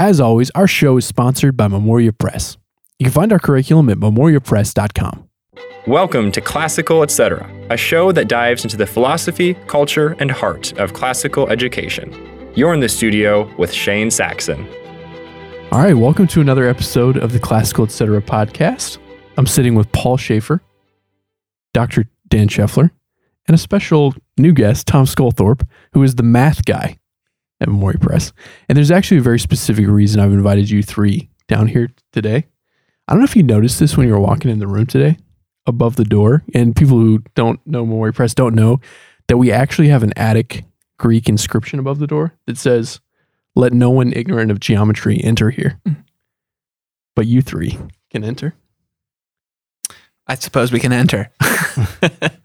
As always, our show is sponsored by Memoria Press. You can find our curriculum at memoriapress.com. Welcome to Classical Etc., a show that dives into the philosophy, culture, and heart of classical education. You're in the studio with Shane Saxon. All right, welcome to another episode of the Classical Etc. podcast. I'm sitting with Paul Schaefer, Dr. Dan Scheffler, and a special new guest, Tom Sculthorpe, who is the math guy at Memoria Press. And there's actually a very specific reason I've invited you three down here today. I don't know if you noticed this when you were walking in the room today above the door. And people who don't know Memoria Press don't know that we actually have an Attic Greek inscription above the door that says, Let no one ignorant of geometry enter here. Mm-hmm. But you three can enter. I suppose we can enter.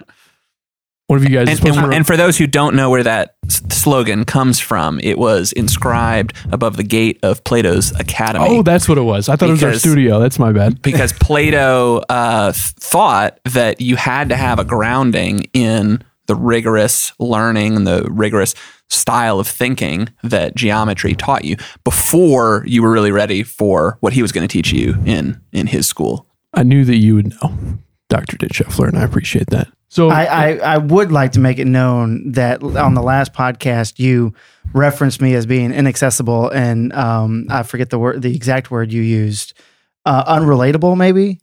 One of you guys and, and- and for those who don't know where that s- slogan comes from, it was inscribed above the gate of Plato's Academy. Oh, that's what it was. I thought it was our studio. That's my bad. because Plato uh, thought that you had to have a grounding in the rigorous learning and the rigorous style of thinking that geometry taught you before you were really ready for what he was going to teach you in in his school. I knew that you would know, Dr. Dick and I appreciate that. So I, I, I would like to make it known that on the last podcast you referenced me as being inaccessible and um, I forget the word the exact word you used uh, unrelatable maybe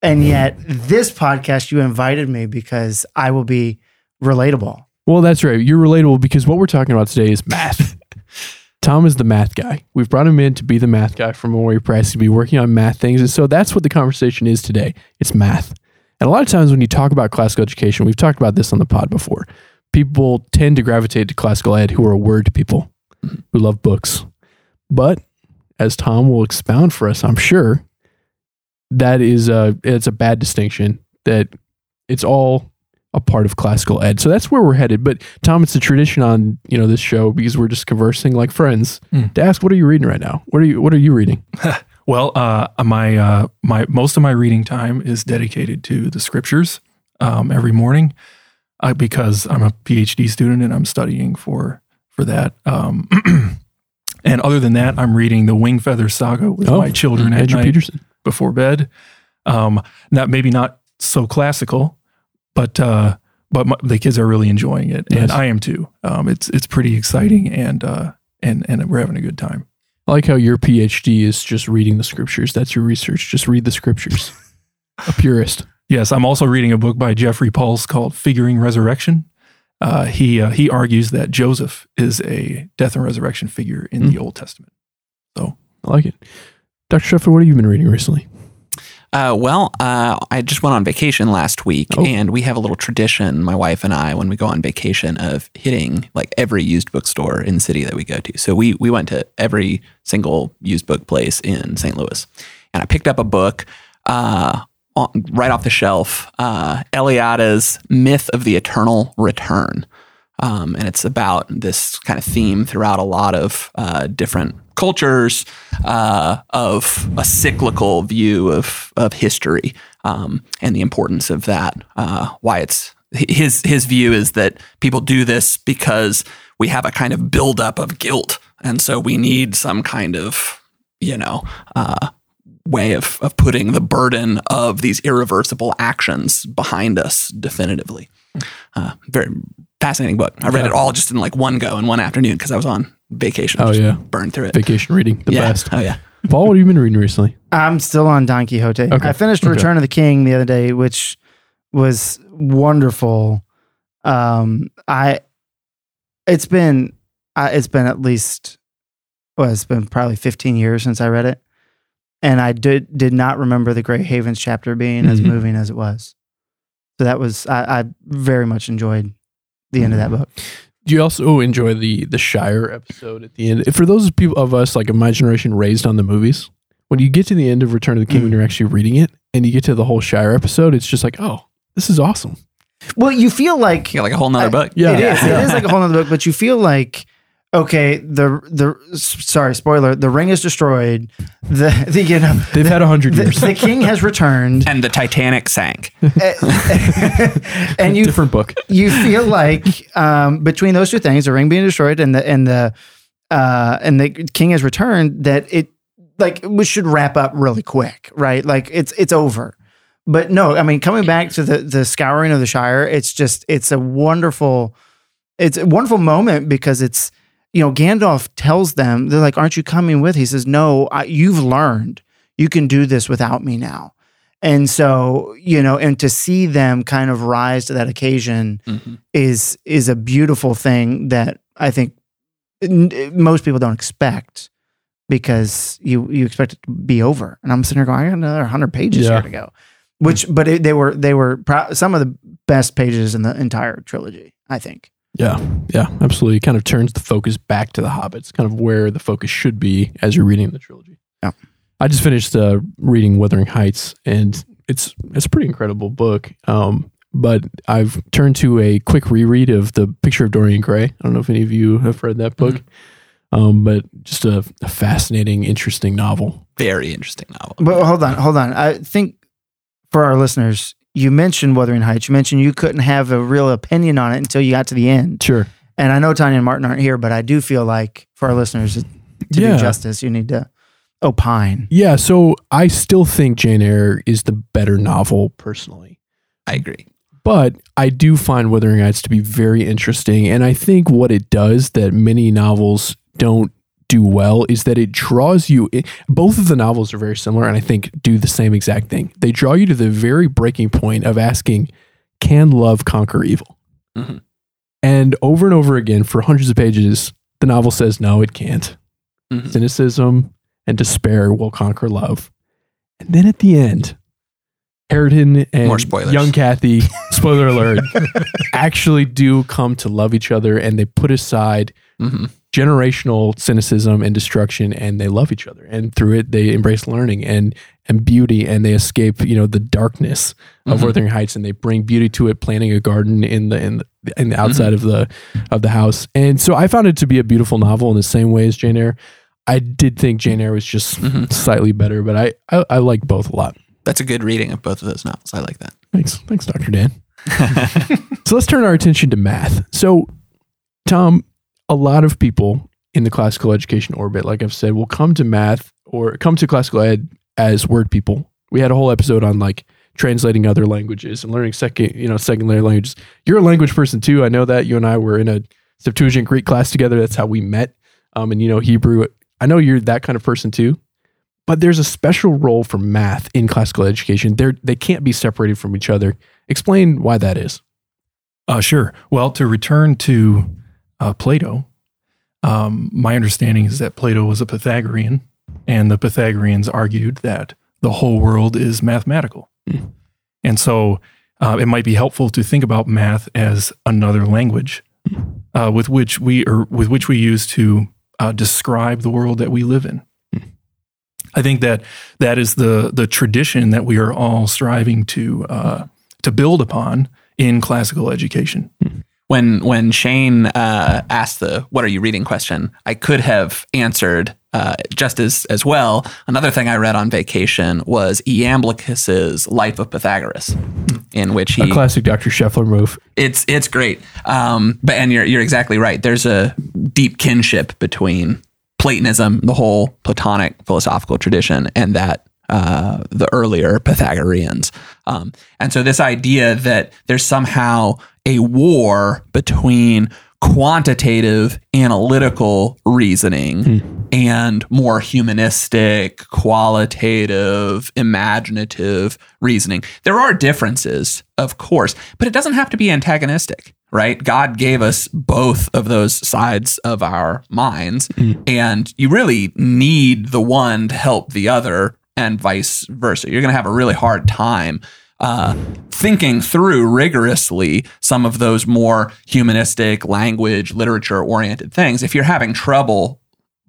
and yet this podcast you invited me because I will be relatable Well, that's right. You're relatable because what we're talking about today is math. Tom is the math guy. We've brought him in to be the math guy from Memoria Press to be working on math things. And so that's what the conversation is today. It's math. And a lot of times when you talk about classical education, we've talked about this on the pod before. People tend to gravitate to classical ed who are word people, who love books. But as Tom will expound for us, I'm sure that is a it's a bad distinction that it's all a part of classical ed. So that's where we're headed. But Tom, it's a tradition on you know this show because we're just conversing like friends Hmm. to ask, what are you reading right now? What are you What are you reading? Well, uh, my uh, my most of my reading time is dedicated to the scriptures um, every morning uh, because I'm a PhD student and I'm studying for for that. Um, and other than that, I'm reading the Wing Feather Saga with Oh, my children at Andrew night Peterson. before bed. Um, not maybe not so classical, but uh, but my, the kids are really enjoying it, Nice. and I am too. Um, it's it's pretty exciting, and uh, and and we're having a good time. I like how your PhD is just reading the scriptures. That's your research. Just read the scriptures. a purist. Yes, I'm also reading a book by Jeffrey Pulse called Figuring Resurrection. Uh, he uh, he argues that Joseph is a death and resurrection figure in Hmm. the Old Testament. So I like it. Dr. Scheffler, what have you been reading recently? Uh, well, uh, I just went on vacation last week, Oh. and we have a little tradition, my wife and I, when we go on vacation, of hitting like every used bookstore in the city that we go to. So we we went to every single used book place in St. Louis, and I picked up a book uh, on, right off the shelf, uh, Eliade's Myth of the Eternal Return. Um, and it's about this kind of theme throughout a lot of uh, different cultures uh, of a cyclical view of of history um, and the importance of that. Uh, why it's his his view is that people do this because we have a kind of buildup of guilt, and so we need some kind of you know uh, way of of putting the burden of these irreversible actions behind us definitively. Uh, very fascinating book. I read it all just in like one go in one afternoon because I was on vacation. Oh, yeah. burned through it. Vacation reading, the yeah. best. Oh yeah. Paul, what have you been reading recently? I'm still on Don Quixote Okay, I finished okay. Return of the King the other day which was wonderful um I it's been I, it's been at least well it's been probably 15 years since I read it and I did did not remember the Grey Havens chapter being as Mhm. moving as it was so that was I, I very much enjoyed the end of that mm-hmm. book Do you also enjoy the the Shire episode at the end? For those people of us like of my generation raised on the movies, when you get to the end of Return of the King, when you're mm. actually reading it, and you get to the whole Shire episode, it's just like, oh, this is awesome. well you feel like Yeah, like a whole nother book. Yeah. it is. Yeah. It is like a whole nother book, but you feel like okay, the the sorry, spoiler, the ring is destroyed. The, the you know They've had a hundred the, years. the king has returned, And the Titanic sank. and you Different book. you feel like um, between those two things, the ring being destroyed and the and the uh, and the king has returned, that it like we should wrap up really quick, right? Like it's it's over. But no, I mean, coming back to the the scouring of the Shire, it's just it's a wonderful, it's a wonderful moment because it's you know Gandalf tells them they're like, "Aren't you coming with?" He says, "No, I, you've learned. You can do this without me now." And so you know, and to see them kind of rise to that occasion Mhm. is is a beautiful thing that I think most people don't expect because you you expect it to be over. And I'm sitting here going, I got another hundred pages Yeah. here to go. Which, but it, they were they were pro- some of the best pages in the entire trilogy. I think. Yeah, yeah, absolutely. It kind of turns the focus back to the hobbits, kind of where the focus should be as you're reading the trilogy. Yeah. I just finished uh, reading Wuthering Heights, and it's it's a pretty incredible book. Um, but I've turned to a quick reread of the Picture of Dorian Gray. I don't know if any of you have read that book, um, but just a, a fascinating, interesting novel. Very interesting novel. But hold on, hold on. I think for our listeners, you mentioned Wuthering Heights. You mentioned you couldn't have a real opinion on it until you got to the end. Sure. And I know Tanya and Martin aren't here, but I do feel like for our listeners to Yeah. do justice, you need to opine. Yeah. So I still think Jane Eyre is the better novel, personally. I agree. But I do find Wuthering Heights to be very interesting. And I think what it does that many novels don't do well is that it draws you. i- both of the novels are very similar and I think do the same exact thing. They draw you to the very breaking point of asking, can love conquer evil? Mhm. And over and over again, for hundreds of pages, the novel says, no, it can't. Mhm. Cynicism and despair will conquer love. And then at the end, Hareton and young Kathy, spoiler alert, actually do come to love each other and they put aside hmm generational cynicism and destruction and they love each other. And through it, they embrace learning and, and beauty and they escape, you know, the darkness of Mhm. Wuthering Heights and they bring beauty to it, planting a garden in the, in the, in the outside of the, of the house. And so I found it to be a beautiful novel in the same way as Jane Eyre. I did think Jane Eyre was just Mhm. slightly better, but I, I, I like both a lot. That's a good reading of both of those novels. I like that. Thanks. Thanks, Dr. Dan. So let's turn our attention to math. So, Tom, a lot of people in the classical education orbit, like I've said, will come to math or come to classical ed as word people. We had a whole episode on like translating other languages and learning second, you know, secondary languages. You're a language person too. I know that you and I were in a Septuagint Greek class together. That's how we met. Um, and you know, Hebrew. I know you're that kind of person too. But there's a special role for math in classical education. They're, they can't be separated from each other. Explain why that is. Uh, sure. Well, to return to uh, Plato, um, my understanding is that Plato was a Pythagorean, and the Pythagoreans argued that the whole world is mathematical. Hmm. And so uh, it might be helpful to think about math as another language uh, with which we or with which we use to uh, describe the world that we live in. I think that that is the the tradition that we are all striving to uh, to build upon in classical education. When when Shane uh, asked the "What are you reading?" question, I could have answered uh, just as as well. Another thing I read on vacation was Iamblichus's Life of Pythagoras, in which he A classic Dr. Scheffler move. it's it's great. Um, but and you're you're exactly right. There's a deep kinship between Platonism, the whole Platonic philosophical tradition, and that uh, the earlier Pythagoreans. Um, and so this idea that there's somehow a war between quantitative analytical reasoning and more humanistic qualitative imaginative reasoning. There are differences of course but it doesn't have to be antagonistic right? God gave us both of those sides of our minds and you really need the one to help the other and vice versa. You're going to have a really hard time uh, thinking through rigorously some of those more humanistic language literature oriented things if you're having trouble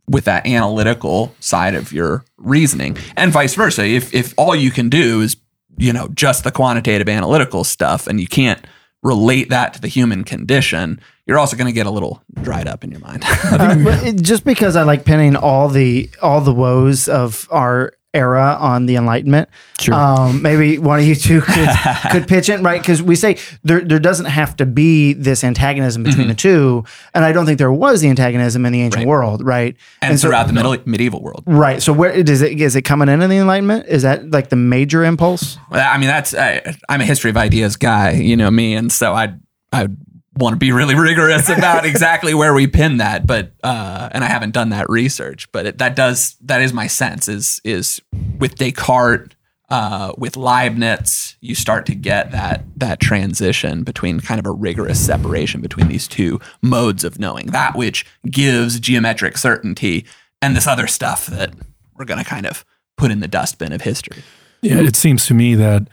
with that analytical side of your reasoning and vice versa. If if all you can do is you know just the quantitative analytical stuff and you can't relate that to the human condition you're also going to get a little dried up in your mind. Uh, just because I like pinning all the all the woes of our era on the Enlightenment. Sure. Um, maybe one of you two could, could pitch in, right? Because we say there, there doesn't have to be this antagonism between the two. And I don't think there was the antagonism in the ancient Right. world, right? and, so- throughout the middle, medieval world. Right. So where is it? Is it coming in in the Enlightenment? Is that like the major impulse? Well, I mean, that's I, I'm a history of ideas guy, you know me, and so I I want to be really rigorous about exactly where we pin that, but uh, and I haven't done that research, but it, that does that is my sense is is with Descartes. Uh, with Leibniz, you start to get that that transition between kind of a rigorous separation between these two modes of knowing that which gives geometric certainty and this other stuff that we're going to kind of put in the dustbin of history. Yeah, it seems to me that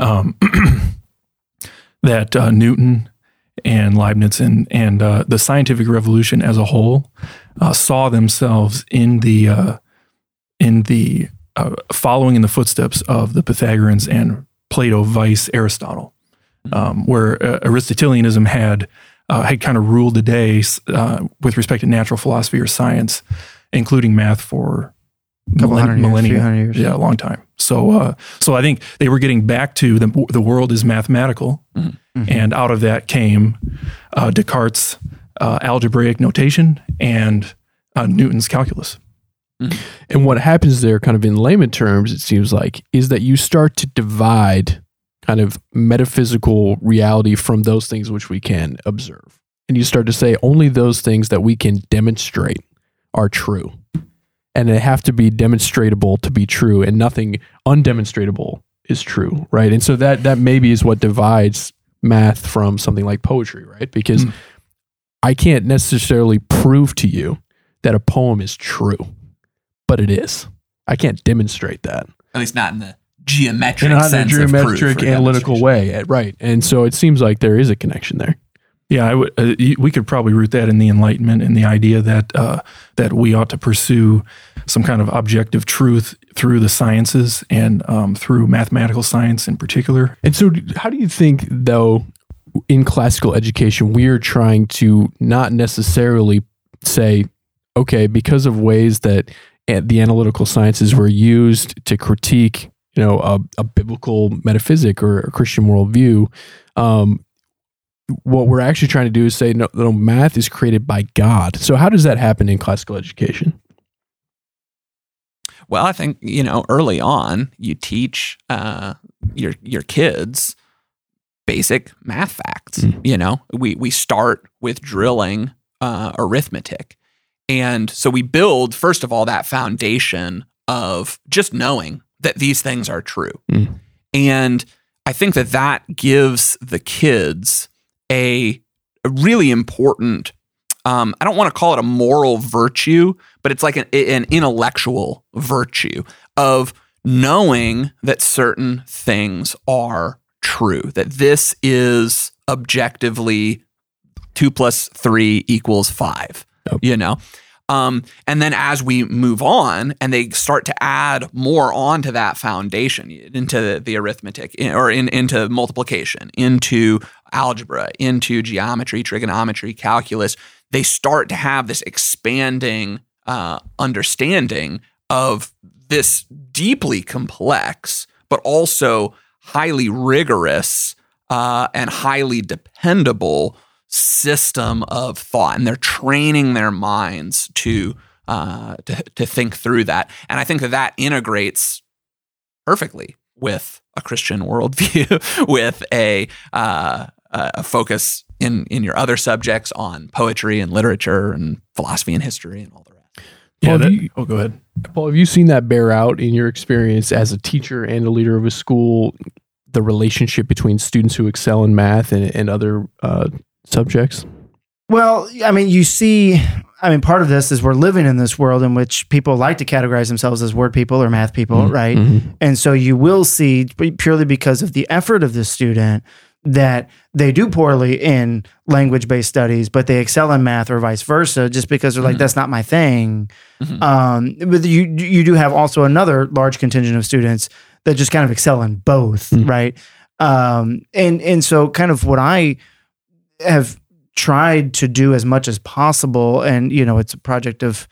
um, that uh, Newton and Leibniz and and uh, the scientific revolution as a whole uh, saw themselves in the uh, in the uh, following in the footsteps of the Pythagoreans and Plato, vice Aristotle, um, where uh, Aristotelianism had uh, had kind of ruled the day uh, with respect to natural philosophy or science, including math for a Couple hundred years, millennia. hundred years. Yeah, a long time. So, uh, so I think they were getting back to the the world is mathematical, Mm-hmm. And out of that came uh, Descartes' uh, algebraic notation and uh, Newton's calculus. And what happens there, kind of in layman terms, it seems like, is that you start to divide kind of metaphysical reality from those things which we can observe. And you start to say only those things that we can demonstrate are true. And they have to be demonstratable to be true, and nothing undemonstratable is true, right? And so that that maybe is what divides math from something like poetry, right? Because Mm. I can't necessarily prove to you that a poem is true, but it is. I can't demonstrate that at least not in the geometric in a sense of proof geometric, analytical way, right? And so it seems like there is a connection there. Yeah, I would, uh, we could probably root that in the Enlightenment and the idea that uh, that we ought to pursue some kind of objective truth through the sciences and um, through mathematical science in particular. And so, how do you think, though, in classical education, we are trying to not necessarily say, okay, because of ways that the analytical sciences were used to critique, you know, a, a biblical metaphysic or a Christian worldview, um, what we're actually trying to do is say, no, no, math is created by God. So, how does that happen in classical education? Well, I think you know early on you teach uh, your your kids basic math facts. Mm. You know, we we start with drilling uh, arithmetic, and so we build first of all that foundation of just knowing that these things are true, Mm. and I think that that gives the kids a, a really important. Um, I don't want to call it a moral virtue, but it's like an, an intellectual virtue of knowing that certain things are true, that this is objectively two plus three equals five, Yep. you know? Um, and then as we move on and they start to add more onto that foundation, into the, the arithmetic in- or in, into multiplication, into algebra, into geometry, trigonometry, calculus, they start to have this expanding uh, understanding of this deeply complex, but also highly rigorous uh, and highly dependable system of thought. And they're training their minds to, uh, to, to think through that. And I think that that integrates perfectly with a Christian worldview, with a, uh, a focus in, in your other subjects on poetry and literature and philosophy and history and all the. Yeah. Well, that- you- oh, go ahead. Paul, have you seen that bear out in your experience as a teacher and a leader of a school? The relationship between students who excel in math and, and other uh, subjects. Well, I mean, you see, I mean, part of this is we're living in this world in which people like to categorize themselves as word people or math people, Mhm. right? Mhm. And so you will see purely because of the effort of the student that they do poorly in language based studies, but they excel in math or vice versa, just because they're like, Mhm. that's not my thing. Mhm. Um, but you you do have also another large contingent of students that just kind of excel in both, Mhm. right? Um, and and so kind of what I have tried to do as much as possible, and you know, it's a project of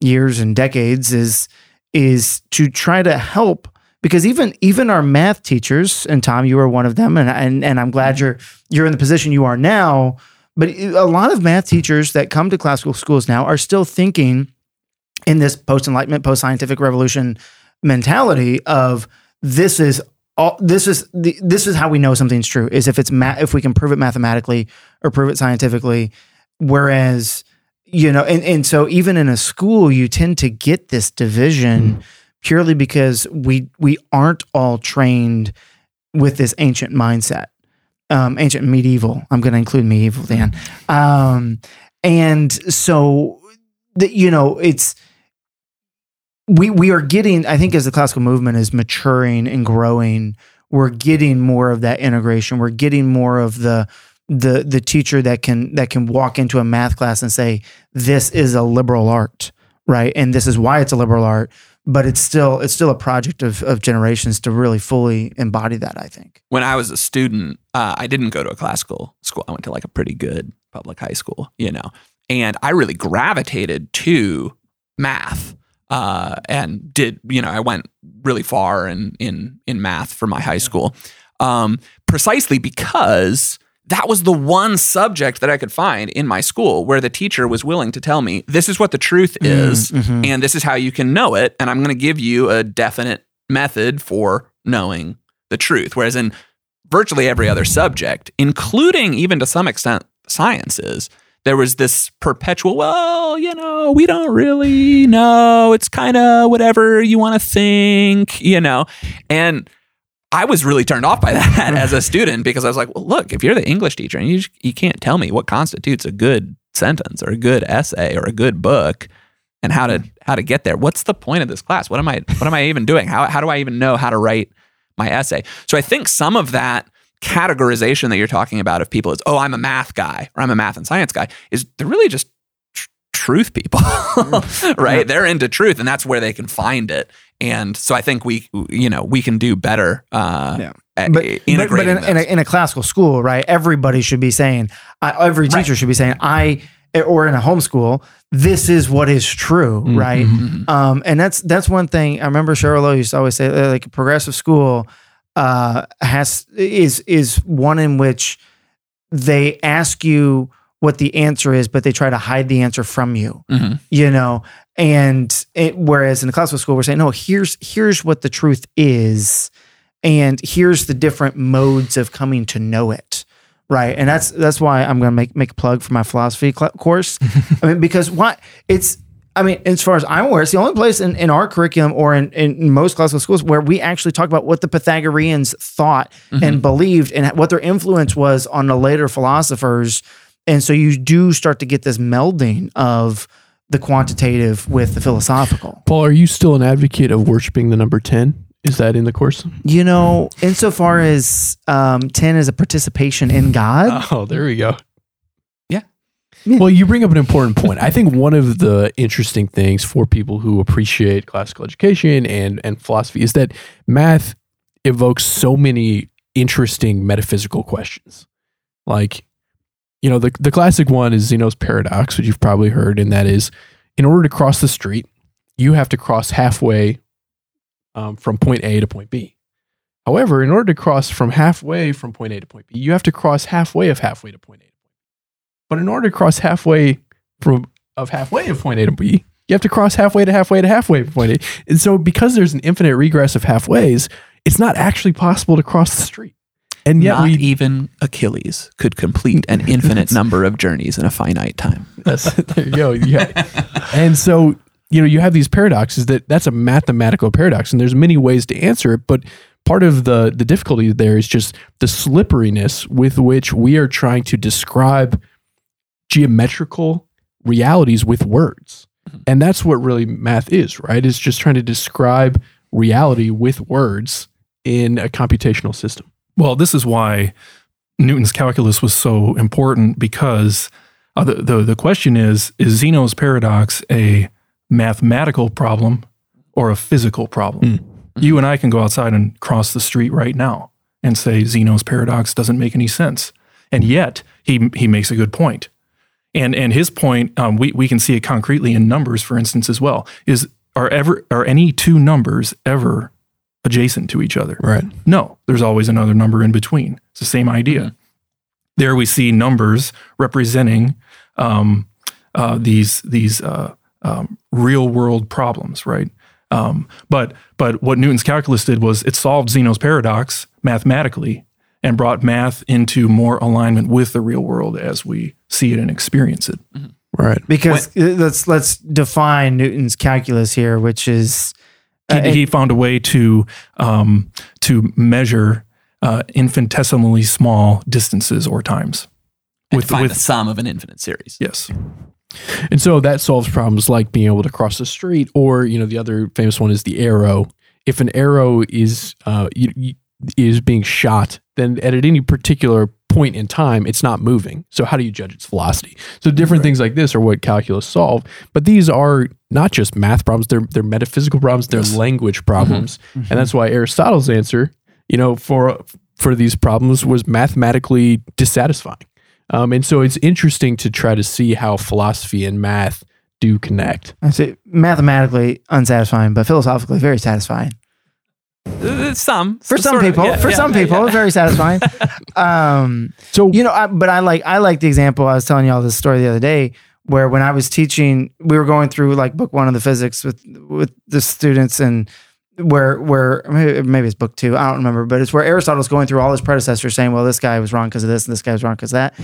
years and decades, is is to try to help because even even our math teachers and Tom you were one of them and and and I'm glad you're you're in the position you are now but a lot of math teachers that come to classical schools now are still thinking in this post enlightenment post scientific revolution mentality of this is all this is the, this is how we know something's true is if it's ma- if we can prove it mathematically or prove it scientifically whereas you know and, and so even in a school you tend to get this division mm. Purely because we we aren't all trained with this ancient mindset. Um, ancient medieval. I'm going to include medieval dan. Um, and so that you know it's we we are getting i think as the classical movement is maturing and growing we're getting more of that integration. We're getting more of the the the teacher that can that can walk into a math class and say this is a liberal art right? And this is why it's a liberal art but it's still it's still a project of, of generations to really fully embody that i think. When i was a student uh, i didn't go to a classical school. I went to like a pretty good public high school you know? And i really gravitated to math uh, and did you know I went really far in in in math for my high school, um, precisely because that was the one subject that I could find in my school where the teacher was willing to tell me this is what the truth mm, is mm-hmm. and this is how you can know it, and I'm going to give you a definite method for knowing the truth. Whereas in virtually every other subject, including even to some extent sciences, there was this perpetual, well, you know, we don't really know. It's kind of whatever you want to think, you know. And I was really turned off by that mm-hmm. as a student because I was like, well, look, if you're the English teacher and you, you can't tell me what constitutes a good sentence or a good essay or a good book and how to how to get there, what's the point of this class? What am I what am I even doing? How how do I even know how to write my essay? So I think some of that categorization that you're talking about of people is, oh, I'm a math guy or I'm a math and science guy, is they're really just tr- truth people, mm-hmm. right? Yeah. They're into truth and that's where they can find it. And so I think we, you know, we can do better. Uh, yeah. But, but, but in, in, a, in, a, classical school, right? Everybody should be saying, uh, every teacher right. should be saying, I, or in a homeschool, this is what is true, mm-hmm. right? Mm-hmm. Um, and that's that's one thing. I remember Cheryl Lowe used to always say, like a progressive school, uh, has is is one in which they ask you what the answer is, but they try to hide the answer from you. Mm-hmm. You know, and it, whereas in the classical school we're saying, no, here's here's what the truth is, and here's the different modes of coming to know it. Right, and that's that's why I'm going to make make a plug for my philosophy cl- course. I mean, because what it's I mean, as far as I'm aware, it's the only place in, in our curriculum or in, in most classical schools where we actually talk about what the Pythagoreans thought mm-hmm. and believed and what their influence was on the later philosophers. And so you do start to get this melding of the quantitative with the philosophical. Paul, are you still an advocate of worshiping the number 10? Is that in the course? You know, insofar as um, 10 is a participation in God. Oh, there we go. Yeah. Well, you bring up an important point. I think one of the interesting things for people who appreciate classical education and, and philosophy is that math evokes so many interesting metaphysical questions. Like, you know, the, the classic one is Zeno's paradox, which you've probably heard, and that is in order to cross the street, you have to cross halfway um, from point A to point B. However, in order to cross from halfway from point A to point B, you have to cross halfway of halfway to point A but in order to cross halfway from of halfway of point A to B, you have to cross halfway to halfway to halfway to point A. And so because there's an infinite regress of halfways, it's not actually possible to cross the street. And yet, not we, even Achilles could complete an infinite number of journeys in a finite time. there you go. Yeah. and so, you know, you have these paradoxes that that's a mathematical paradox, and there's many ways to answer it. But part of the the difficulty there is just the slipperiness with which we are trying to describe geometrical realities with words. Mm-hmm. And that's what really math is, right? It's just trying to describe reality with words in a computational system. Well, this is why Newton's calculus was so important because uh, the, the, the question is is Zeno's paradox a mathematical problem or a physical problem? Mm. You and I can go outside and cross the street right now and say Zeno's paradox doesn't make any sense. And yet, he, he makes a good point. And and his point, um, we we can see it concretely in numbers, for instance, as well. Is are ever are any two numbers ever adjacent to each other? Right. No, there's always another number in between. It's the same idea. There we see numbers representing um, uh, these these uh, um, real world problems, right? Um, but but what Newton's calculus did was it solved Zeno's paradox mathematically and brought math into more alignment with the real world as we see it and experience it. Right. Because uh, let's let's define Newton's calculus here, which is He, uh, he found a way to um, to measure uh, infinitesimally small distances or times. And With- to find with- the sum of an infinite series. Yes. And so that solves problems like being able to cross the street, or you know, the other famous one is the arrow. If an arrow is uh, you, you- is being shot, then at any particular point in time, it's not moving. So how do you judge its velocity? So different things like this are what calculus solve. But these are not just math problems; they're they're metaphysical problems, they're language problems, and that's why Aristotle's answer, you know, for for these problems was mathematically dissatisfying. Um, and so it's interesting to try to see how philosophy and math do connect. I say mathematically unsatisfying, but philosophically very satisfying. Uh, Some For some sort of- people, yeah, for yeah, some yeah, people, yeah. very satisfying. um, So you know, I, but I like I like the example. I was telling y'all this story the other day where when I was teaching, we were going through like book one of the physics with with the students and where where maybe, maybe it's book two, I don't remember, but it's where Aristotle's going through all his predecessors saying, well, this guy was wrong because of this and this guy was wrong because that.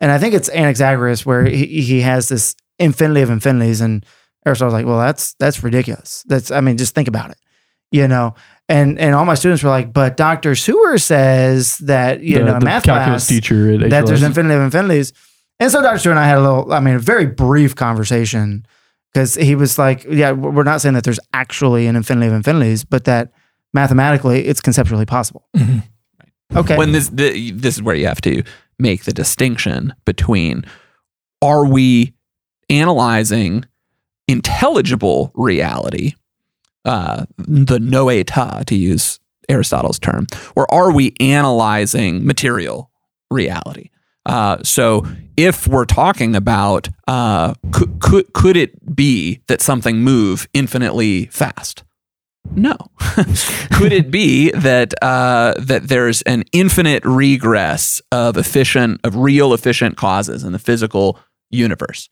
And I think it's Anaxagoras where he, he has this infinity of infinities and Aristotle's like, well, that's that's ridiculous. That's I mean, just think about it, you know. And and all my students were like, but Dr. Stewart says that you the, know the math calculus class teacher at that there's HLS. infinity of infinities. And so Dr. Stewart and I had a little, I mean, a very brief conversation because he was like, yeah, we're not saying that there's actually an infinity of infinities, but that mathematically it's conceptually possible. Mhm. Okay. when this the, this is where you have to make the distinction between are we analyzing intelligible reality uh, the noeta to use aristotle's term or are we analyzing material reality uh, so if we're talking about uh, could, could could it be that something move infinitely fast no. Could it be that uh, that there's an infinite regress of efficient, of real efficient causes in the physical universe?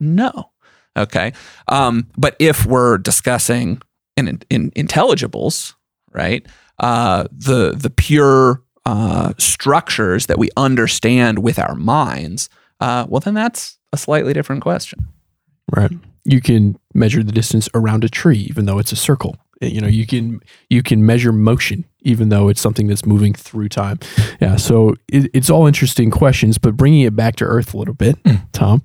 No. Okay. Um, but if we're discussing in, in intelligibles, right? Uh, the the pure uh, structures that we understand with our minds, uh, well, then that's a slightly different question. Right. You can measure the distance around a tree, even though it's a circle. Uh, You know, you can you can measure motion, even though it's something that's moving through time. Yeah. So it, it's all interesting questions, but bringing it back to earth a little bit, Tom,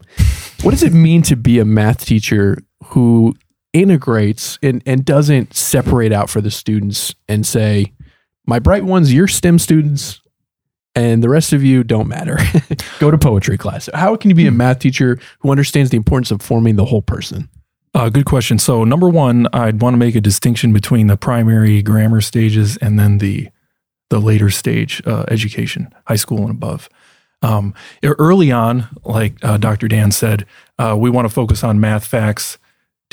what does it mean to be a math teacher who integrates and, and doesn't separate out for the students and say, my bright ones, you're STEM students, and the rest of you don't matter. Go to poetry class. How can you be a math teacher who understands the importance of forming the whole person? Uh, good question. So, number one, I'd want to make a distinction between the primary grammar stages and then the the later stage uh, education, high school and above. Um, early on, like uh, Dr. Dan said, uh, we want to focus on math facts,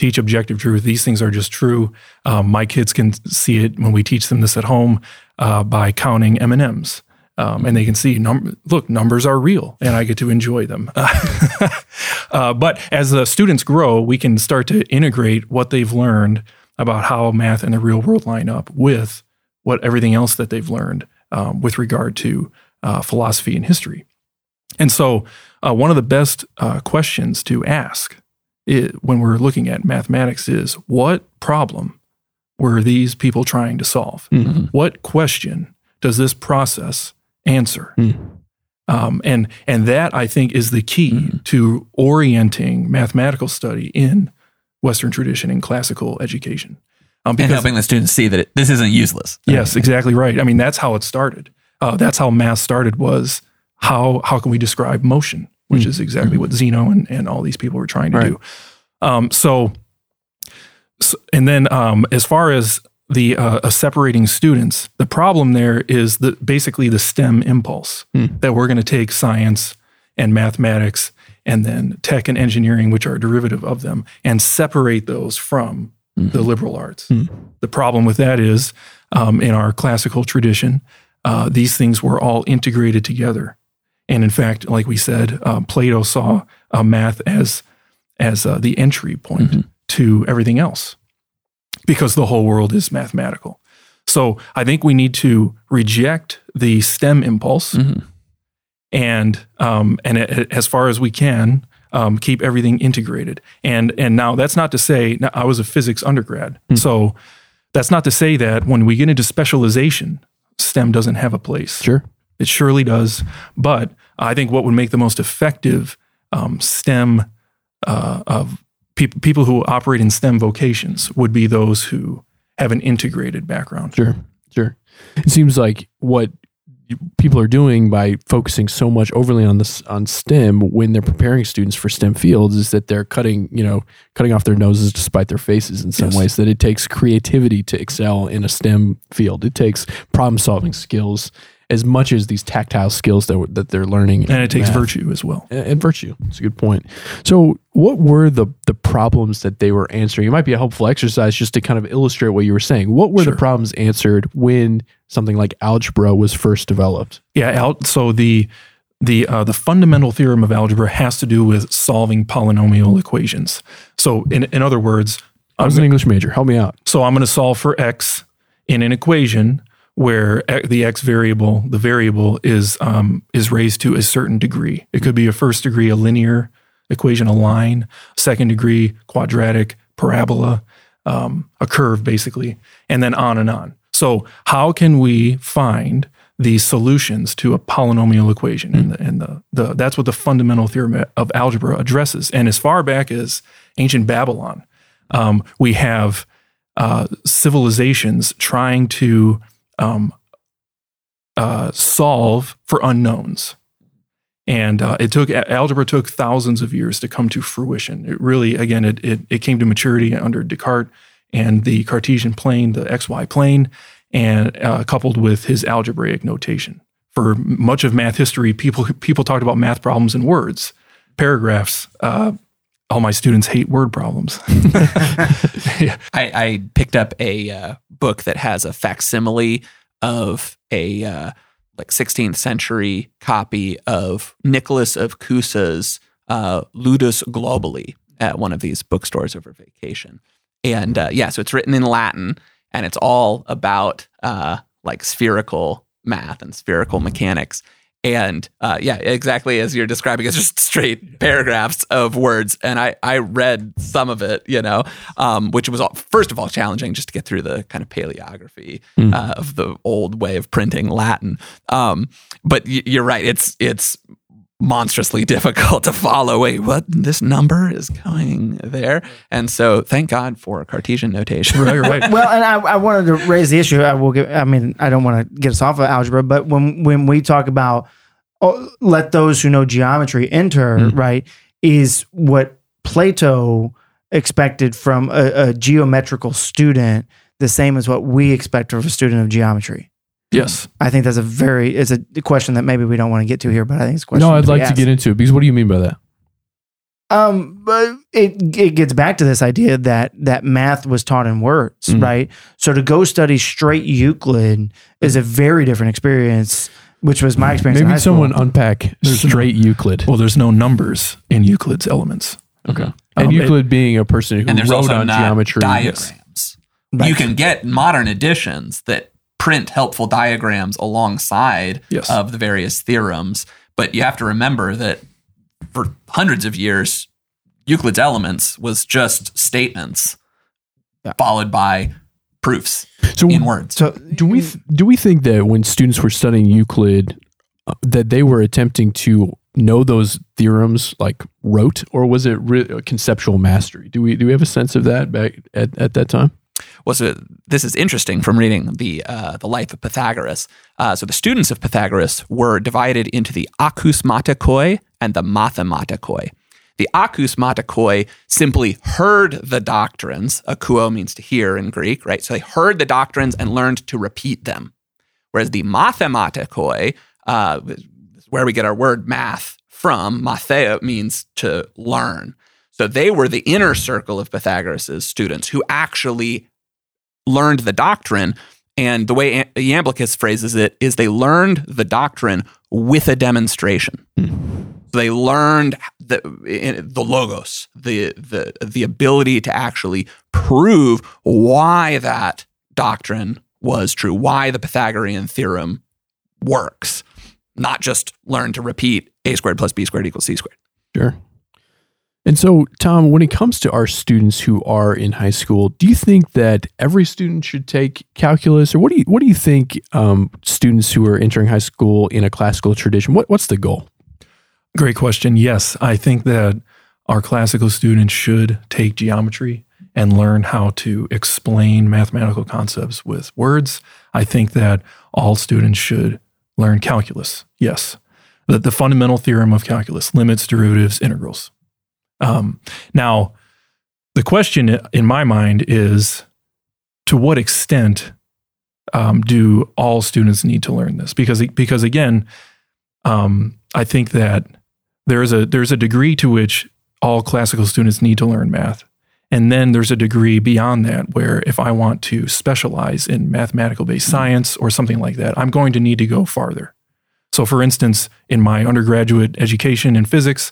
teach objective truth. These things are just true. Um, my kids can see it when we teach them this at home uh, by counting M and M's. Um, and they can see, num- look, numbers are real, and I get to enjoy them. uh, but as the students grow, we can start to integrate what they've learned about how math and the real world line up with what everything else that they've learned um, with regard to uh, philosophy and history. And so, uh, one of the best uh, questions to ask i when we're looking at mathematics is what problem were these people trying to solve? Mhm. What question does this process answer? Hmm. Um, and and that I think is the key Mhm. to orienting mathematical study in Western tradition and classical education. Um, And helping the students see that it, this isn't useless. Yes, exactly right. I mean, that's how it started. Uh, that's how math started. Was how how can we describe motion, which is exactly what Zeno and, and all these people were trying to Right. do. Um, so, so, and then um, as far as the uh, uh, separating students, the problem there is the basically the STEM impulse Hmm. that we're going to take science and mathematics and then tech and engineering, which are a derivative of them, and separate those from the liberal arts. Hmm. The problem with that is, um, in our classical tradition, uh, these things were all integrated together. And in fact, like we said, uh, Plato saw uh, math as as uh, the entry point Mhm. to everything else, because the whole world is mathematical. So I think we need to reject the STEM impulse Mhm. and um, and as far as we can, um, keep everything integrated. And and now that's not to say now, I was a physics undergrad, Hmm. so that's not to say that when we get into specialization, STEM doesn't have a place. Sure. It surely does. But I think what would make the most effective um, STEM uh, of people people who operate in STEM vocations would be those who have an integrated background. Sure, sure. It seems like what people are doing by focusing so much overly on this on STEM when they're preparing students for STEM fields is that they're cutting, you know, cutting off their noses to spite their faces in some Yes. ways. That it takes creativity to excel in a STEM field. It takes problem solving skills as much as these tactile skills that that they're learning. And it takes math. virtue as well. and and virtue. That's a good point. So, what were the the problems that they were answering? It might be a helpful exercise just to kind of illustrate what you were saying. What were Sure. the problems answered when something like algebra was first developed? Yeah. Al- so the the uh, the fundamental theorem of algebra has to do with solving polynomial equations. So in in other words, I was an English major. Help me out. so I'm going to solve for x in an equation where the x variable, the variable is um, is raised to a certain degree. It could be a first degree, a linear equation, a line, second degree, quadratic, parabola, um, a curve, basically, and then on and on. So how can we find the solutions to a polynomial equation? And, the, and the, the that's what the fundamental theorem of algebra addresses. And as far back as ancient Babylon, um, we have uh, civilizations trying to um, uh, solve for unknowns. And uh, it took algebra took thousands of years to come to fruition. It really, again, it, it, it came to maturity under Descartes and the Cartesian plane, the XY plane, and uh, coupled with his algebraic notation. For much of math history, people people talked about math problems in words, paragraphs. All my students hate word problems. I, I picked up a uh, book that has a facsimile of a uh, like 16th century copy of Nicholas of Cusa's uh, Ludus Globi at one of these bookstores over vacation. And uh, yeah, so it's written in Latin and it's all about uh, like spherical math and spherical mechanics. And uh, yeah, exactly as you're describing, it's just straight paragraphs of words. And I, I read some of it, you know, um, which was all, first of all challenging just to get through the kind of paleography Mm. uh, of the old way of printing Latin. Um, but y- you're right; it's it's monstrously difficult to follow. Wait, what? This number is going there, and so thank God for Cartesian notation. right, right. well, and I, I wanted to raise the issue. I will give. I mean, I don't want to get us off of algebra, but when when we talk about oh, let those who know geometry enter, Mm. right, is what Plato expected from a, a geometrical student the same as what we expect of a student of geometry. Yes. I think that's a very it's a question that maybe we don't want to get to here, but I think it's a question. No, I'd be like to asked. get into it because what do you mean by that? Um, but it it gets back to this idea that that math was taught in words, Mm. right? So to go study straight Euclid is a very different experience, which was my experience. in Maybe high someone school. unpack There's straight Euclid. Well, there's no numbers in Euclid's elements. Okay. Um, And it- Euclid being a person who and there's wrote also on not geometry. diagrams. Right. You can get modern editions that print helpful diagrams alongside Yes. of the various theorems, but you have to remember that for hundreds of years, Euclid's Elements was just statements Yeah. followed by proofs So in words. so do we th- do we think that when students were studying Euclid uh, that they were attempting to know those theorems like rote or was it re- conceptual mastery? Do we do we have a sense of that back at, at that time? Well, so this is interesting from reading the uh, the life of Pythagoras. Uh, so the students of Pythagoras were divided into the akusmatikoi and the mathematikoi. The akusmatikoi simply heard the doctrines. Akuo means to hear in Greek, right? So they heard the doctrines and learned to repeat them. Whereas the mathematikoi, uh, where we get our word math from, matheo means to learn. So they were the inner circle of Pythagoras' students who actually learned the doctrine. And the way Iamblichus phrases it is they learned the doctrine with a demonstration. Hmm. So they learned the, the logos, the, the, the ability to actually prove why that doctrine was true, why the Pythagorean theorem works, not just learn to repeat a squared plus b squared equals c squared. Sure. And so, Tom, when it comes to our students who are in high school, do you think that every student should take calculus, or what do you what do you think um, students who are entering high school in a classical tradition? What what's the goal? Great question. Yes, I think that our classical students should take geometry and learn how to explain mathematical concepts with words. I think that all students should learn calculus. Yes, the, the fundamental theorem of calculus, limits, derivatives, integrals. Um, now, the question in my mind is to what extent um, do all students need to learn this? Because, because again, um, I think that there's a, there's a degree to which all classical students need to learn math. And then there's a degree beyond that where if I want to specialize in mathematical based mm-hmm. science or something like that, I'm going to need to go farther. So, for instance, in my undergraduate education in physics,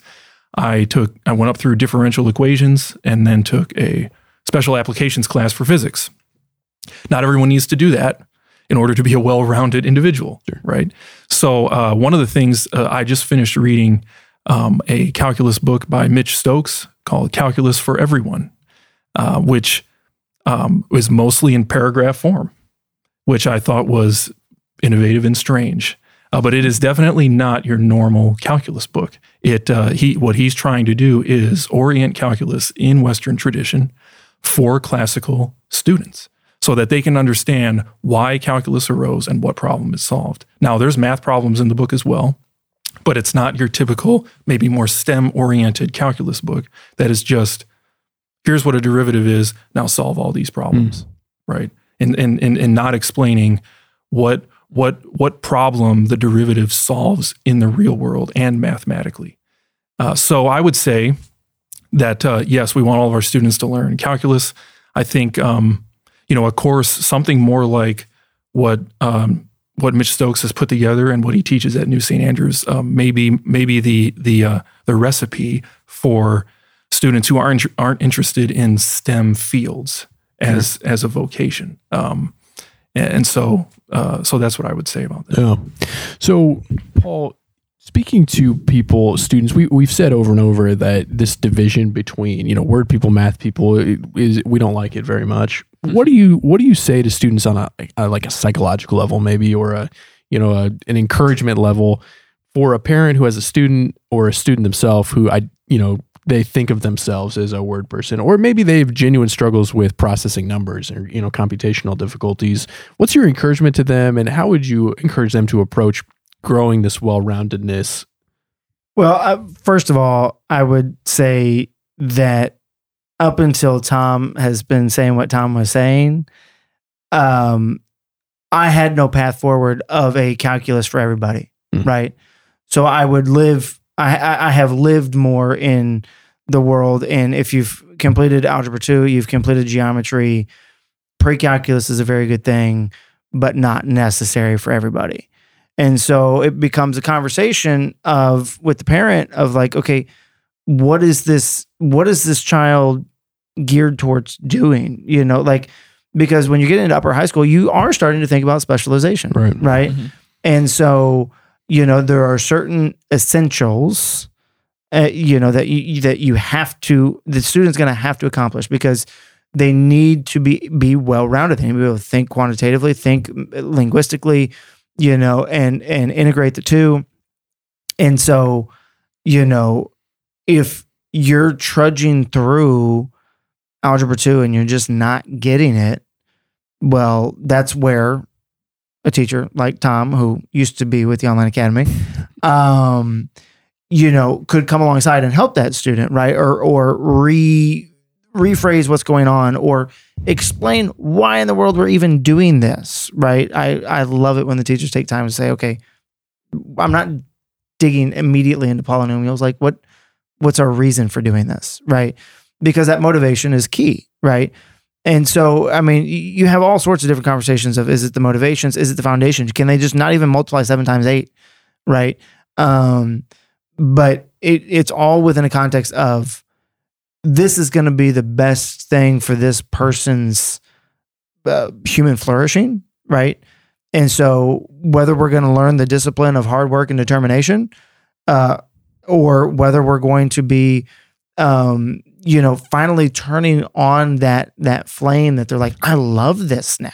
I took I went up through differential equations and then took a special applications class for physics. Not everyone needs to do that in order to be a well-rounded individual, sure. right? So uh, one of the things uh, I just finished reading um, a calculus book by Mitch Stokes called "Calculus for Everyone," uh, which um, was mostly in paragraph form, which I thought was innovative and strange. Uh, but it is definitely not your normal calculus book. It uh, he what he's trying to do is orient calculus in Western tradition for classical students so that they can understand why calculus arose and what problem is solved. Now, there's math problems in the book as well, but it's not your typical, maybe more STEM oriented calculus book that is just here's what a derivative is, now solve all these problems, mm. right? And, and, and, and not explaining what what what problem the derivative solves in the real world and mathematically. Uh, so I would say that uh, yes, we want all of our students to learn calculus. I think um, you know a course something more like what um, what Mitch Stokes has put together and what he teaches at New St. Andrews. Um, maybe maybe the the uh, the recipe for students who aren't aren't interested in STEM fields as as a vocation. Um, and so uh, so that's what I would say about that. Yeah. So Paul, speaking to people, students, we we've said over and over that this division between you know word people, math people is we don't like it very much. Mm-hmm. What do you what do you say to students on a, a like a psychological level, maybe, or a you know a, an encouragement level? For a parent who has a student or a student themselves who I you know they think of themselves as a word person, or maybe they have genuine struggles with processing numbers or you know computational difficulties. What's your encouragement to them, and how would you encourage them to approach growing this well-roundedness? Well, uh, first of all, I would say that up until Tom has been saying what Tom was saying, um, I had no path forward of a calculus for everybody, mm. right? So I would live I, I have lived more in the world. And if you've completed algebra two, you've completed geometry, pre-calculus is a very good thing, but not necessary for everybody. And so it becomes a conversation of with the parent of like, okay, what is this? What is this child geared towards doing? You know, like because when you get into upper high school, you are starting to think about specialization, right? Right. Mm-hmm. And so you know there are certain essentials uh, you know that you that you have to the student's going to have to accomplish because they need to be be well rounded they need to be able to think quantitatively think linguistically you know and and integrate the two. And so you know if you're trudging through algebra 2 and you're just not getting it well that's where a teacher like Tom, who used to be with the Online Academy, um, you know, could come alongside and help that student, right? Or or re rephrase what's going on or explain why in the world we're even doing this, right? I I love it when the teachers take time to say, okay, I'm not digging immediately into polynomials. Like what what's our reason for doing this, right? Because that motivation is key, right? And so, I mean, you have all sorts of different conversations of is it the motivations, is it the foundations? Can they just not even multiply seven times eight, right? Um, but it, it's all within a context of this is going to be the best thing for this person's uh, human flourishing, right? And so, whether we're going to learn the discipline of hard work and determination, uh, or whether we're going to be, um, you know, finally turning on that that flame that they're like, I love this now.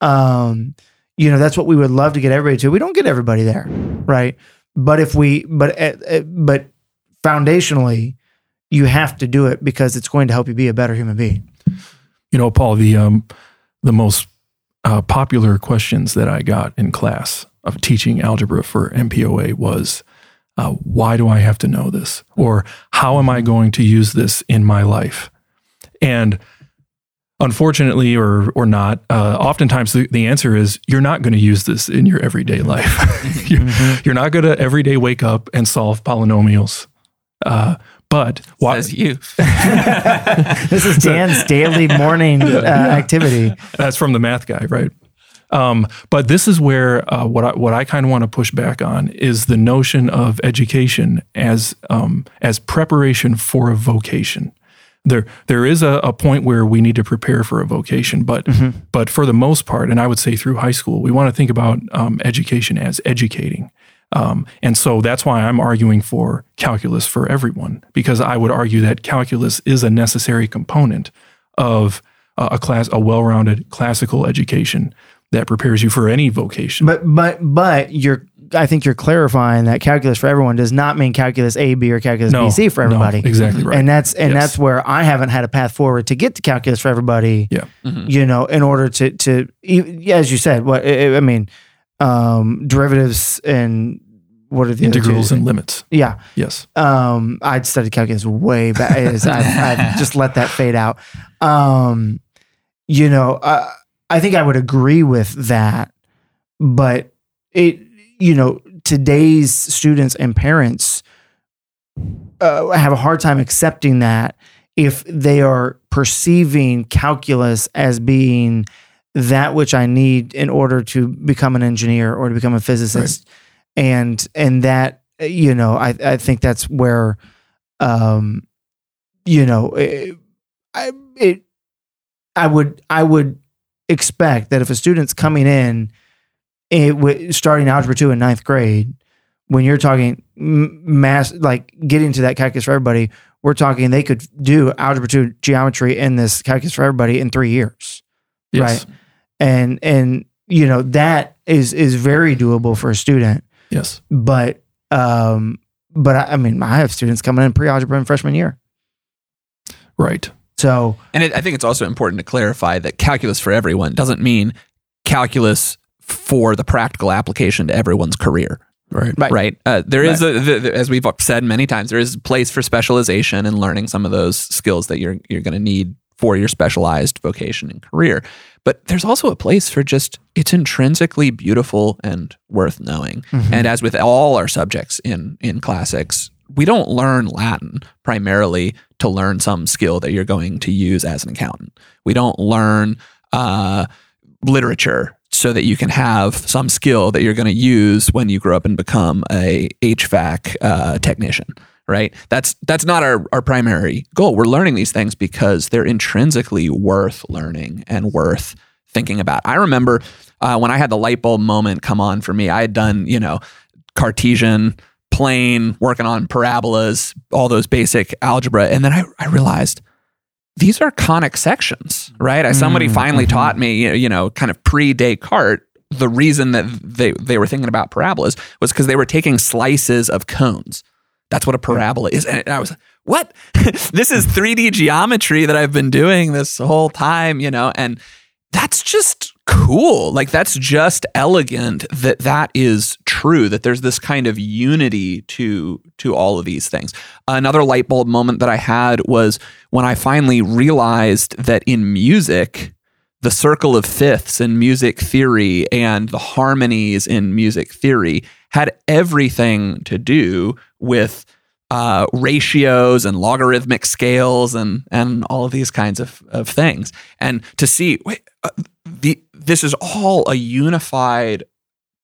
Um, you know, that's what we would love to get everybody to. We don't get everybody there, right? But if we, but uh, uh, but foundationally, you have to do it because it's going to help you be a better human being. You know, Paul, the um, the most uh, popular questions that I got in class of teaching algebra for MPOA was, uh, "Why do I have to know this?" or "How am I going to use this in my life?" And unfortunately, or or not, uh, oftentimes the, the answer is you're not going to use this in your everyday life. you're, you're not going to every day wake up and solve polynomials. Uh, but why, Says you. This is Dan's daily morning uh, activity. That's from the math guy, right? Um, but this is where uh, what I, what I kind of want to push back on is the notion of education as um, as preparation for a vocation. There there is a, a point where we need to prepare for a vocation, but but for the most part, and I would say through high school, we want to think about um, education as educating. Um, and so that's why I'm arguing for calculus for everyone, because I would argue that calculus is a necessary component of uh, a class, a well-rounded classical education that prepares you for any vocation. But but but you're I think you're clarifying that calculus for everyone does not mean calculus A, B, or calculus No, B, C for everybody. no, everybody. exactly right. And that's and Yes. that's where I haven't had a path forward to get to calculus for everybody. Yeah. You know, in order to to e- as you said, what I I mean, um, derivatives and what are the? Integrals and limits. yeah. Yes. Um, I'd studied calculus way back. I've, I've just let that fade out. Um, you know, uh, I think I would agree with that, but it, you know, today's students and parents uh, have a hard time accepting that if they are perceiving calculus as being that which I need in order to become an engineer or to become a physicist, and and that you know I I think that's where, um, you know, it, I it I would I would expect that if a student's coming in, it, wi- starting algebra two in ninth grade, when you're talking m- mass like getting to that calculus for everybody, we're talking they could do algebra two geometry in this calculus for everybody in three years Yes. Right. and and you know that is is very doable for a student Yes. but um but I, I mean i have students coming in pre-algebra in freshman year Right. So And it, I think it's also important to clarify that calculus for everyone doesn't mean calculus for the practical application to everyone's career. Right. Right. Right. Uh, there is a, the, the- as we've said many times, there is a place for specialization and learning some of those skills that you're you're going to need for your specialized vocation and career. But there's also a place for just it's intrinsically beautiful and worth knowing. And as with all our subjects in in classics, we don't learn Latin primarily to learn some skill that you're going to use as an accountant. We don't learn uh, literature so that you can have some skill that you're going to use when you grow up and become a HVAC uh, technician. Right. That's that's not our, our primary goal. We're learning these things because they're intrinsically worth learning and worth thinking about. I remember uh, when I had the light bulb moment come on for me. I had done you know Cartesian, plane, working on parabolas, all those basic algebra, and then I, I realized these are conic sections, right? I, somebody Mm, finally mhm. taught me, you know, you know, kind of pre Descartes, the reason that they, they were thinking about parabolas was because they were taking slices of cones. That's what a parabola is. And I was like, what? this is 3D geometry that I've been doing this whole time, you know, and that's just cool. Like that's just elegant that that is true that there's this kind of unity to to all of these things. Another light bulb moment that I had was when I finally realized that in music the circle of fifths in music theory and the harmonies in music theory had everything to do with uh, ratios and logarithmic scales and and all of these kinds of, of things. And to see wait, uh, the this is all a unified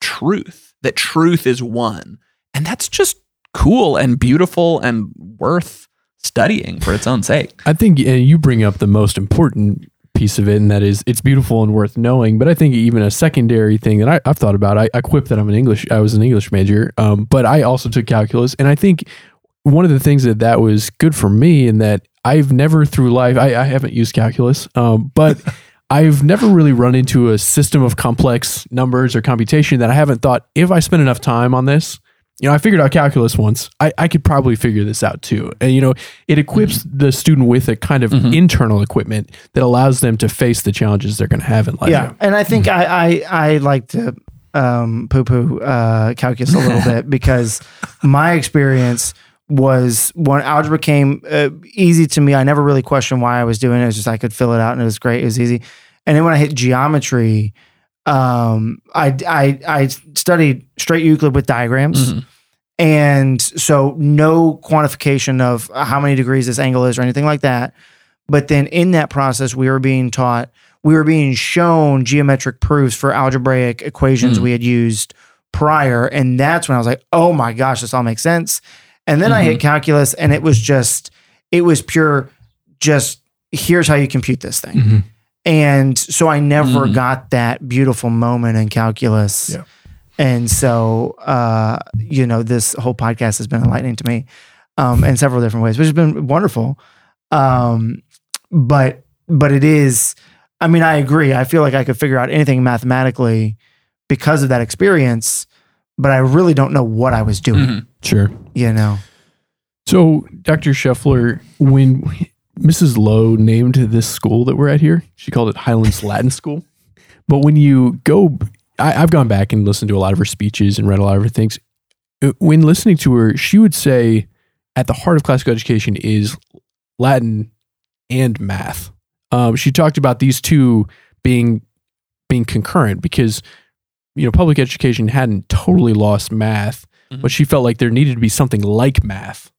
truth that truth is one, and that's just cool and beautiful and worth studying for its own sake. I think and you bring up the most important piece of it, and that is it's beautiful and worth knowing. But I think even a secondary thing that I, have thought about, I, I quipped that I'm an English, I was an English major, um, but I also took calculus, and I think one of the things that that was good for me, in that I've never through life, I, I haven't used calculus, um, but. I've never really run into a system of complex numbers or computation that I haven't thought if I spend enough time on this, you know, I figured out calculus once. I, I could probably figure this out too. And, you know, it equips mm-hmm. the student with a kind of mm-hmm. internal equipment that allows them to face the challenges they're going to have in life. Yeah. And I think mm-hmm. I, I, I like to um, poo poo uh, calculus a little bit because my experience was when algebra came uh, easy to me. I never really questioned why I was doing it. It was just I could fill it out and it was great. It was easy. And then when I hit geometry, um, I, I, I studied straight Euclid with diagrams. Mm-hmm. And so no quantification of how many degrees this angle is or anything like that. But then in that process, we were being taught, we were being shown geometric proofs for algebraic equations mm. we had used prior. And that's when I was like, oh my gosh, this all makes sense. And then mm-hmm. I hit mm-hmm. calculus and it was just, it was pure, just here's how you compute this thing. Mm-hmm. And so I never mm-hmm. got that beautiful moment in calculus. Yeah. And so, uh, you know, this whole podcast has been enlightening to me um, in several different ways, which has been wonderful. Um, but, but it is, I mean, I agree. I feel like I could figure out anything mathematically because of that experience, but I really don't know what I was doing. Mm-hmm. Sure. You know? So, Dr. Scheffler, when Mrs. Lowe named this school that we're at here. She called it Highlands Latin School. But when you go, I, have gone back and listened to a lot of her speeches and read a lot of her things. Uh, when listening to her, she would say at the heart of classical education is Latin and math. Um, she talked about these two being being concurrent because you know public education hadn't totally lost math, mm-hmm. but she felt like there needed to be something like math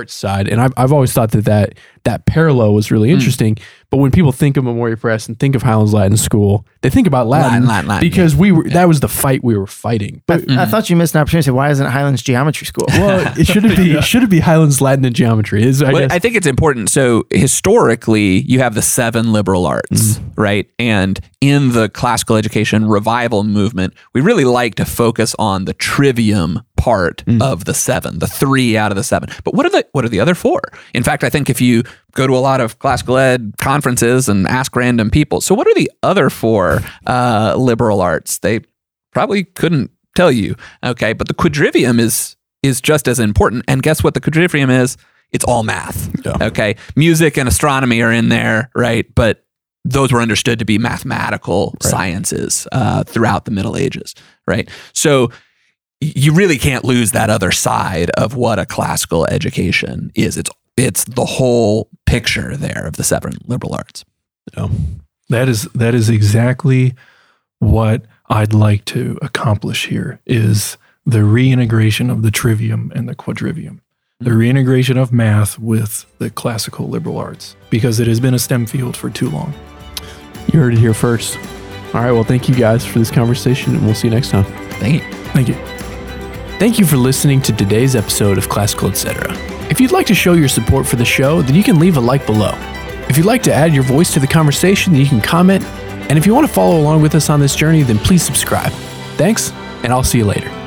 art side. And I've, I've always thought that, that that parallel was really hmm. interesting. Mm. But when people think of Memoria Press and think of Highlands Latin School, they think about Latin, Latin, Latin, Latin because yeah. we were yeah. that was the fight we were fighting. But mm. I thought you missed an opportunity. Say, Why isn't Highlands Geometry School? Well, it should be yeah. should it be Highlands Latin and Geometry? Is I, I, think it's important. So historically, you have the seven liberal arts, mm. right? And in the classical education revival movement, we really like to focus on the trivium part mm. of the seven, the three out of the seven. But what are the what are the other four? In fact, I think if you go to a lot of classical ed conferences and ask random people, so what are the other four uh, liberal arts? They probably couldn't tell you. Okay, but the quadrivium is is just as important. And guess what? The quadrivium is it's all math. Yeah. Okay, music and astronomy are in there, right? But those were understood to be mathematical right. sciences uh, throughout the Middle Ages, right? So you really can't lose that other side of what a classical education is. It's it's the whole picture there of the seven liberal arts. Oh, that is that is exactly what I'd like to accomplish here is the reintegration of the trivium and the quadrivium. The reintegration of math with the classical liberal arts because it has been a STEM field for too long. You heard it here first. All right, well, thank you guys for this conversation, and we'll see you next time. Thank you. Thank you. Thank you for listening to today's episode of Classical Etc. If you'd like to show your support for the show, then you can leave a like below. If you'd like to add your voice to the conversation, then you can comment. And if you want to follow along with us on this journey, then please subscribe. Thanks, and I'll see you later.